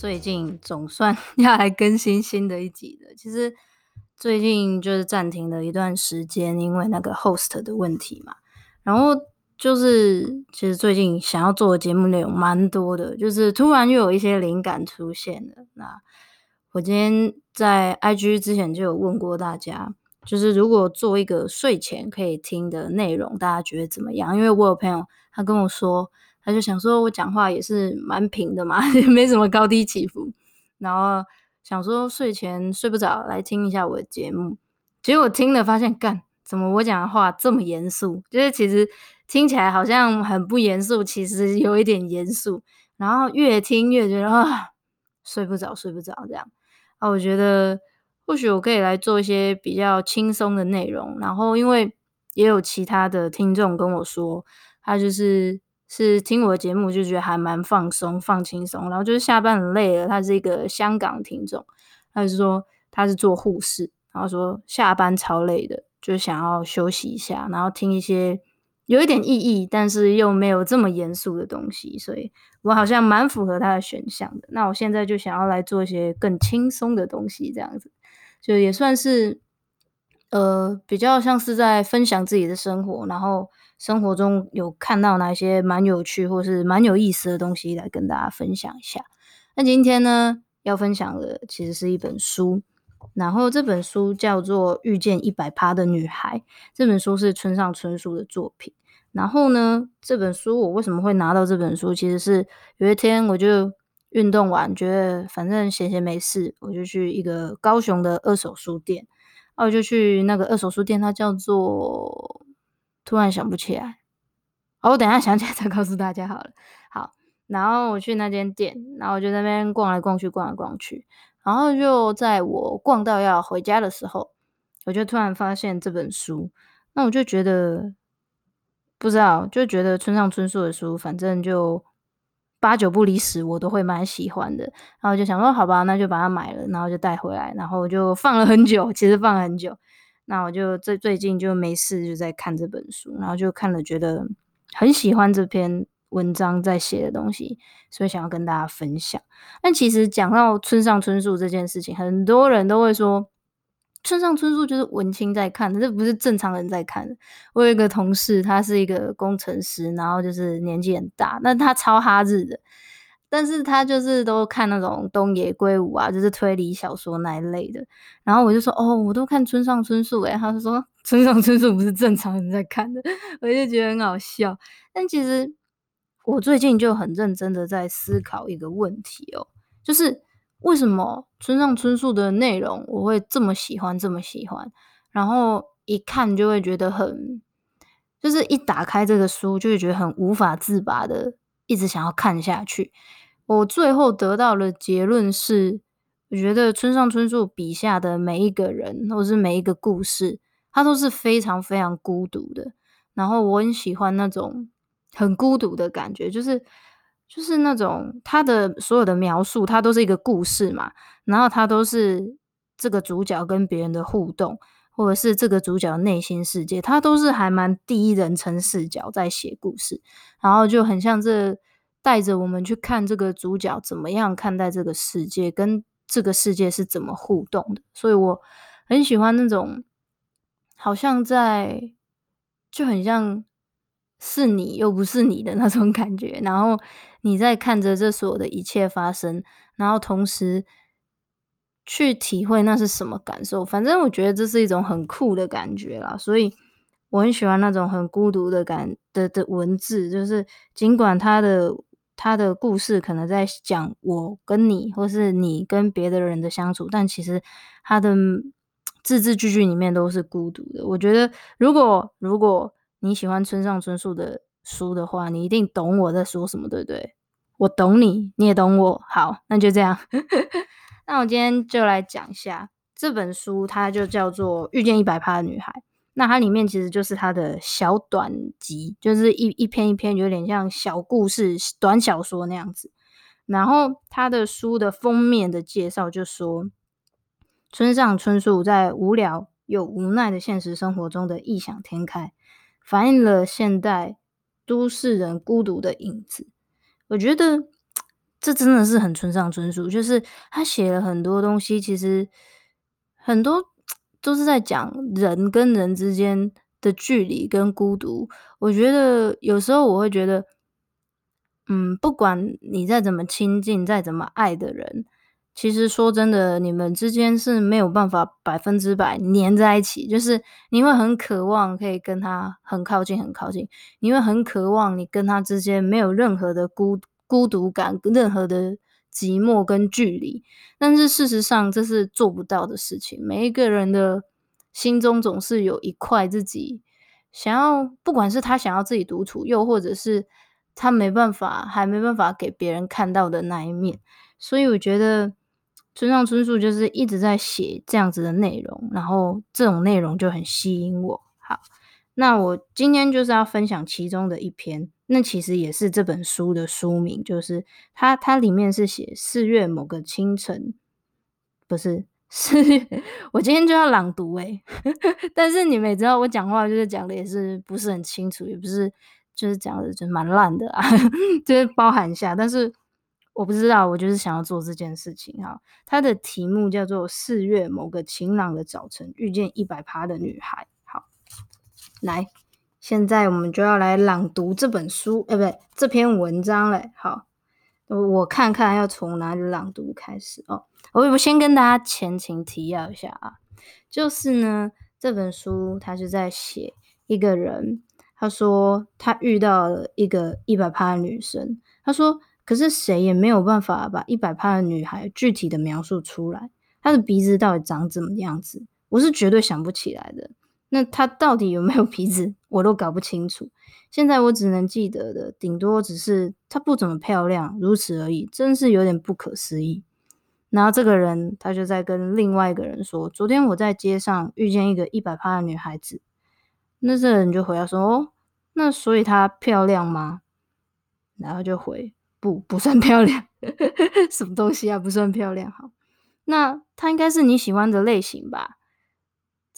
最近总算 要来更新新的一集了。其实最近就是暂停了一段时间，因为那个 host 的问题嘛。然后就是其实最近想要做的节目内容蛮多的，就是突然又有一些灵感出现了。那我今天在 IG 之前就有问过大家，就是如果做一个睡前可以听的内容，大家觉得怎么样？因为我有朋友他跟我说。他就想说，我讲话也是蛮平的嘛，也没什么高低起伏。然后想说睡前睡不着，来听一下我的节目。结果我听了发现，干，怎么我讲的话这么严肃？就是其实听起来好像很不严肃，其实有一点严肃。然后越听越觉得啊，睡不着，睡不着这样。啊，我觉得或许我可以来做一些比较轻松的内容。然后因为也有其他的听众跟我说，他就是。是听我的节目就觉得还蛮放松、放轻松，然后就是下班很累了。他是一个香港听众，他就说他是做护士，然后说下班超累的，就想要休息一下，然后听一些有一点意义，但是又没有这么严肃的东西。所以我好像蛮符合他的选项的。那我现在就想要来做一些更轻松的东西，这样子就也算是呃比较像是在分享自己的生活，然后。生活中有看到哪些蛮有趣或是蛮有意思的东西来跟大家分享一下。那今天呢，要分享的其实是一本书，然后这本书叫做《遇见一百趴的女孩》。这本书是村上春树的作品。然后呢，这本书我为什么会拿到这本书？其实是有一天我就运动完，觉得反正闲闲没事，我就去一个高雄的二手书店，然后就去那个二手书店，它叫做。突然想不起来，哦，我等一下想起来再告诉大家好了。好，然后我去那间店，然后我就在那边逛来逛去，逛来逛去，然后就在我逛到要回家的时候，我就突然发现这本书，那我就觉得不知道，就觉得村上春树的书，反正就八九不离十，我都会蛮喜欢的。然后就想说，好吧，那就把它买了，然后就带回来，然后就放了很久，其实放了很久。那我就最最近就没事，就在看这本书，然后就看了，觉得很喜欢这篇文章在写的东西，所以想要跟大家分享。但其实讲到村上春树这件事情，很多人都会说，村上春树就是文青在看，这不是正常人在看。我有一个同事，他是一个工程师，然后就是年纪很大，那他超哈日的。但是他就是都看那种东野圭吾啊，就是推理小说那一类的。然后我就说，哦，我都看村上春树诶。他就说，村上春树不是正常人在看的，我就觉得很好笑。但其实我最近就很认真的在思考一个问题哦，就是为什么村上春树的内容我会这么喜欢，这么喜欢，然后一看就会觉得很，就是一打开这个书就会觉得很无法自拔的，一直想要看下去。我最后得到的结论是，我觉得村上春树笔下的每一个人，或是每一个故事，他都是非常非常孤独的。然后我很喜欢那种很孤独的感觉，就是就是那种他的所有的描述，他都是一个故事嘛。然后他都是这个主角跟别人的互动，或者是这个主角内心世界，他都是还蛮第一人称视角在写故事，然后就很像这。带着我们去看这个主角怎么样看待这个世界，跟这个世界是怎么互动的。所以我很喜欢那种，好像在就很像是你又不是你的那种感觉，然后你在看着这所有的一切发生，然后同时去体会那是什么感受。反正我觉得这是一种很酷的感觉啦，所以我很喜欢那种很孤独的感的的文字，就是尽管他的他的故事可能在讲我跟你，或是你跟别的人的相处，但其实他的字字句句里面都是孤独的。我觉得如果如果你喜欢村上春树的书的话，你一定懂我在说什么，对不对？我懂你，你也懂我。好，那就这样。那我今天就来讲一下这本书，它就叫做《遇见一百趴的女孩》。那它里面其实就是它的小短集，就是一一篇一篇，有点像小故事、短小说那样子。然后它的书的封面的介绍就说，村上春树在无聊又无奈的现实生活中的异想天开。反映了现代都市人孤独的影子，我觉得这真的是很村上春树，就是他写了很多东西，其实很多都是在讲人跟人之间的距离跟孤独。我觉得有时候我会觉得，嗯，不管你再怎么亲近，再怎么爱的人。其实说真的，你们之间是没有办法百分之百粘在一起，就是你会很渴望可以跟他很靠近，很靠近，你会很渴望你跟他之间没有任何的孤孤独感，任何的寂寞跟距离。但是事实上，这是做不到的事情。每一个人的心中总是有一块自己想要，不管是他想要自己独处，又或者是他没办法，还没办法给别人看到的那一面。所以我觉得。村上春树就是一直在写这样子的内容，然后这种内容就很吸引我。好，那我今天就是要分享其中的一篇，那其实也是这本书的书名，就是它它里面是写四月某个清晨，不是 四月，我今天就要朗读诶，但是你们也知道我讲话就是讲的也是不是很清楚，也不是就是讲的就蛮烂的啊，就是包含一下，但是。我不知道，我就是想要做这件事情哈。它的题目叫做《四月某个晴朗的早晨遇见一百趴的女孩》。好，来，现在我们就要来朗读这本书，哎，不对，这篇文章嘞。好，我看看要从哪里朗读开始哦。我我先跟大家前情提要一下啊，就是呢，这本书它是在写一个人，他说他遇到了一个一百趴的女生，他说。可是谁也没有办法把一百趴的女孩具体的描述出来，她的鼻子到底长怎么样子？我是绝对想不起来的。那她到底有没有鼻子，我都搞不清楚。现在我只能记得的，顶多只是她不怎么漂亮，如此而已，真是有点不可思议。然后这个人他就在跟另外一个人说：“昨天我在街上遇见一个一百趴的女孩子。”那这个人就回答说：“哦，那所以她漂亮吗？”然后就回。不，不算漂亮，什么东西啊？不算漂亮。好，那他应该是你喜欢的类型吧？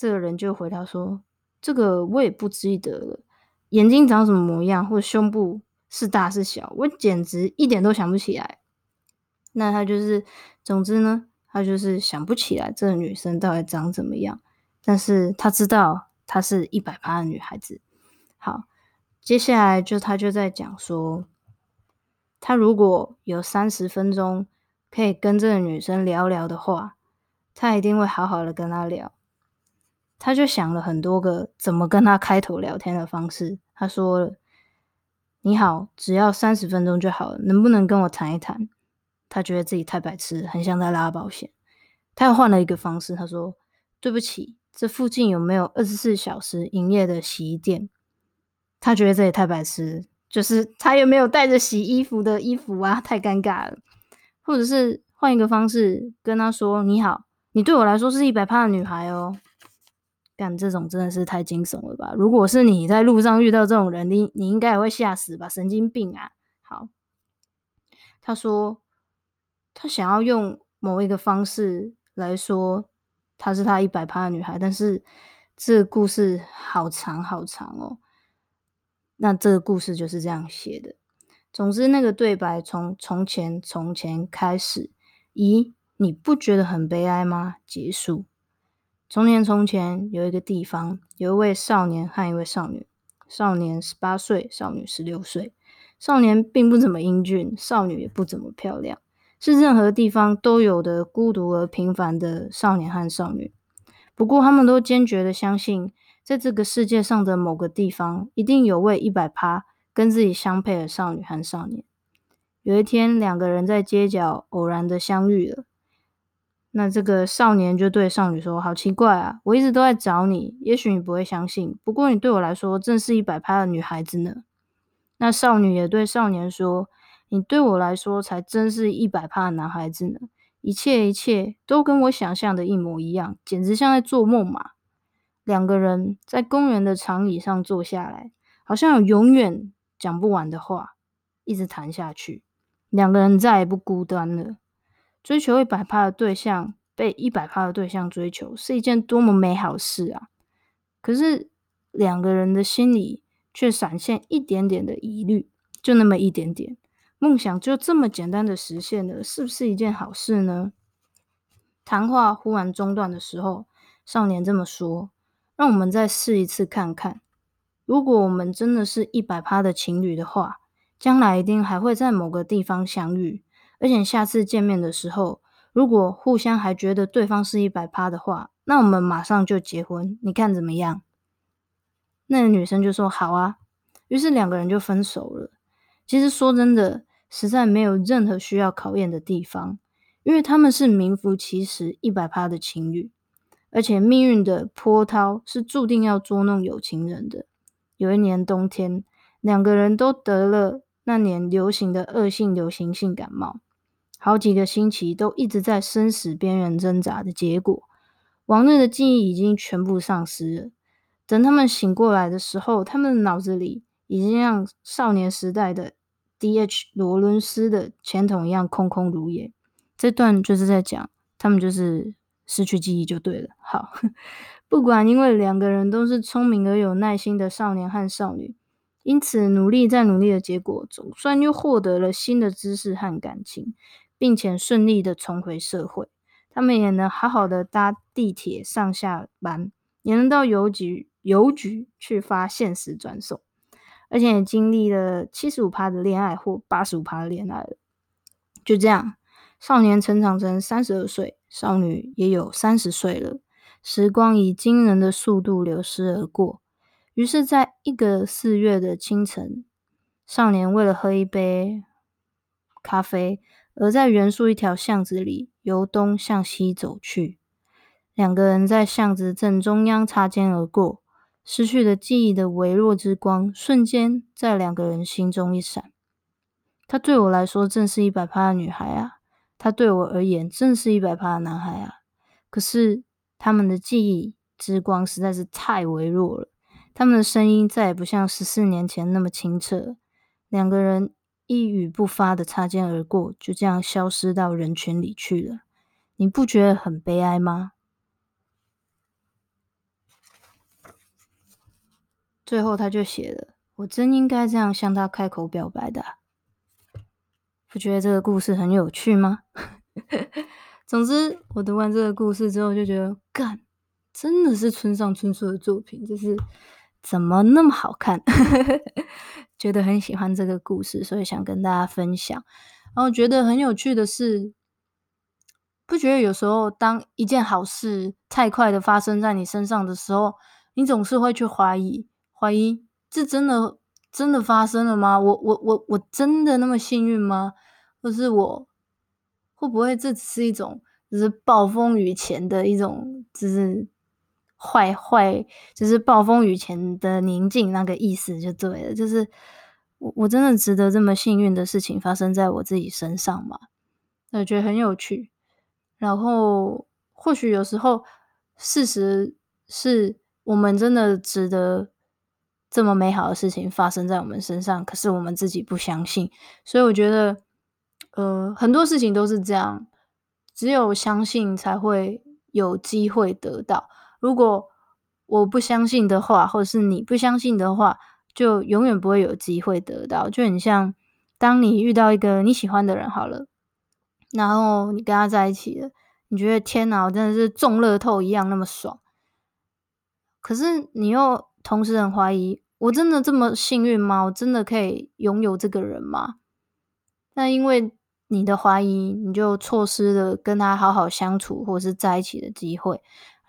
这个人就回答说：“这个我也不记得了，眼睛长什么模样，或者胸部是大是小，我简直一点都想不起来。”那他就是，总之呢，他就是想不起来这个女生到底长怎么样，但是他知道她是一百八的女孩子。好，接下来就他就在讲说。他如果有三十分钟可以跟这个女生聊聊的话，他一定会好好的跟她聊。他就想了很多个怎么跟他开头聊天的方式。他说：“你好，只要三十分钟就好了，能不能跟我谈一谈？”他觉得自己太白痴，很像在拉保险。他又换了一个方式，他说：“对不起，这附近有没有二十四小时营业的洗衣店？”他觉得这也太白痴。就是他有没有带着洗衣服的衣服啊？太尴尬了。或者是换一个方式跟他说：“你好，你对我来说是一百趴的女孩哦。”干这种真的是太惊悚了吧？如果是你在路上遇到这种人，你你应该也会吓死吧？神经病啊！好，他说他想要用某一个方式来说她是他一百趴的女孩，但是这个故事好长好长哦。那这个故事就是这样写的。总之，那个对白从从前从前开始，咦，你不觉得很悲哀吗？结束。从前从前有一个地方，有一位少年和一位少女。少年十八岁，少女十六岁。少年并不怎么英俊，少女也不怎么漂亮，是任何地方都有的孤独而平凡的少年和少女。不过，他们都坚决的相信，在这个世界上的某个地方，一定有位一百趴跟自己相配的少女和少年。有一天，两个人在街角偶然的相遇了。那这个少年就对少女说：“好奇怪啊，我一直都在找你，也许你不会相信，不过你对我来说正是一百趴的女孩子呢。”那少女也对少年说：“你对我来说才真是一百趴的男孩子呢，一切一切都跟我想象的一模一样，简直像在做梦嘛。”两个人在公园的长椅上坐下来，好像有永远讲不完的话，一直谈下去。两个人再也不孤单了。追求一百趴的对象，被一百趴的对象追求，是一件多么美好的事啊！可是两个人的心里。却闪现一点点的疑虑，就那么一点点。梦想就这么简单的实现了，是不是一件好事呢？谈话忽然中断的时候，少年这么说：“让我们再试一次看看，如果我们真的是一百趴的情侣的话，将来一定还会在某个地方相遇。而且下次见面的时候，如果互相还觉得对方是一百趴的话，那我们马上就结婚，你看怎么样？”那个女生就说：“好啊。”于是两个人就分手了。其实说真的，实在没有任何需要考验的地方，因为他们是名副其实一百趴的情侣，而且命运的波涛是注定要捉弄有情人的。有一年冬天，两个人都得了那年流行的恶性流行性感冒，好几个星期都一直在生死边缘挣扎的结果，往日的记忆已经全部丧失了。等他们醒过来的时候，他们的脑子里已经像少年时代的 D.H. 罗伦斯的钱筒一样空空如也。这段就是在讲他们就是失去记忆就对了。好，不管因为两个人都是聪明而有耐心的少年和少女，因此努力再努力的结果，总算又获得了新的知识和感情，并且顺利的重回社会。他们也能好好的搭地铁上下班，也能到邮局。邮局去发现实转送，而且也经历了七十五趴的恋爱或八十五趴的恋爱了。就这样，少年成长成三十二岁，少女也有三十岁了。时光以惊人的速度流失而过。于是，在一个四月的清晨，少年为了喝一杯咖啡，而在原宿一条巷子里由东向西走去。两个人在巷子正中央擦肩而过。失去了记忆的微弱之光，瞬间在两个人心中一闪。她对我来说正是一百趴的女孩啊，她对我而言正是一百趴的男孩啊。可是他们的记忆之光实在是太微弱了，他们的声音再也不像十四年前那么清澈。两个人一语不发的擦肩而过，就这样消失到人群里去了。你不觉得很悲哀吗？最后，他就写了：“我真应该这样向他开口表白的。”不觉得这个故事很有趣吗？总之，我读完这个故事之后，就觉得，干，真的是村上春树的作品，就是怎么那么好看？觉得很喜欢这个故事，所以想跟大家分享。然后觉得很有趣的是，不觉得有时候当一件好事太快的发生在你身上的时候，你总是会去怀疑。怀疑这真的真的发生了吗？我我我我真的那么幸运吗？或是我会不会这只是一种就是暴风雨前的一种就是坏坏，就是暴风雨前的宁静那个意思就对了。就是我我真的值得这么幸运的事情发生在我自己身上吗？我觉得很有趣。然后或许有时候事实是我们真的值得。这么美好的事情发生在我们身上，可是我们自己不相信，所以我觉得，呃，很多事情都是这样，只有相信才会有机会得到。如果我不相信的话，或者是你不相信的话，就永远不会有机会得到。就很像，当你遇到一个你喜欢的人，好了，然后你跟他在一起了，你觉得天哪，我真的是中乐透一样那么爽，可是你又同时很怀疑。我真的这么幸运吗？我真的可以拥有这个人吗？那因为你的怀疑，你就错失了跟他好好相处或者是在一起的机会，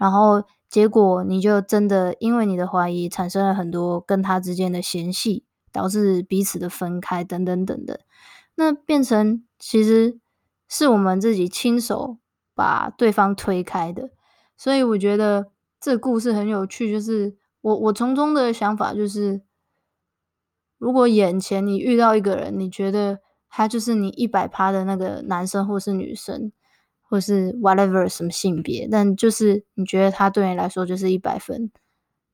然后结果你就真的因为你的怀疑产生了很多跟他之间的嫌隙，导致彼此的分开等等等等。那变成其实是我们自己亲手把对方推开的，所以我觉得这故事很有趣。就是我我从中的想法就是，如果眼前你遇到一个人，你觉得。他就是你一百趴的那个男生，或是女生，或是 whatever 什么性别，但就是你觉得他对你来说就是一百分，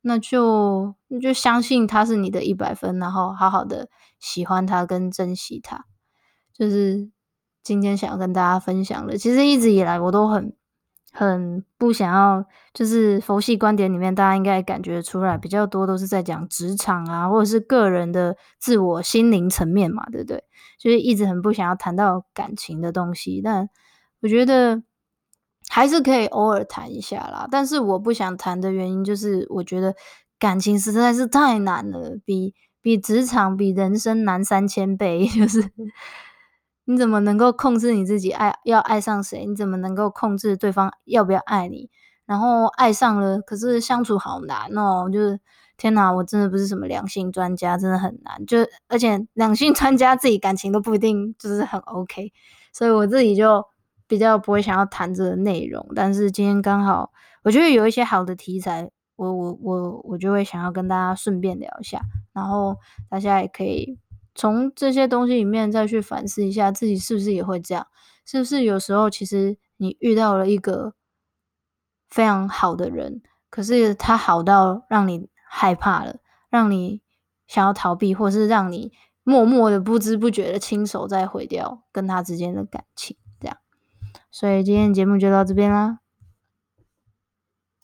那就那就相信他是你的一百分，然后好好的喜欢他跟珍惜他，就是今天想要跟大家分享的。其实一直以来我都很。很不想要，就是佛系观点里面，大家应该感觉出来比较多都是在讲职场啊，或者是个人的自我心灵层面嘛，对不对？就是一直很不想要谈到感情的东西，但我觉得还是可以偶尔谈一下啦。但是我不想谈的原因，就是我觉得感情实在是太难了，比比职场、比人生难三千倍，就是。你怎么能够控制你自己爱要爱上谁？你怎么能够控制对方要不要爱你？然后爱上了，可是相处好难哦！就是天哪，我真的不是什么两性专家，真的很难。就而且两性专家自己感情都不一定就是很 OK，所以我自己就比较不会想要谈这个内容。但是今天刚好，我觉得有一些好的题材，我我我我就会想要跟大家顺便聊一下，然后大家也可以。从这些东西里面再去反思一下自己是不是也会这样？是不是有时候其实你遇到了一个非常好的人，可是他好到让你害怕了，让你想要逃避，或是让你默默的不知不觉的亲手在毁掉跟他之间的感情，所以今天节目就到这边啦。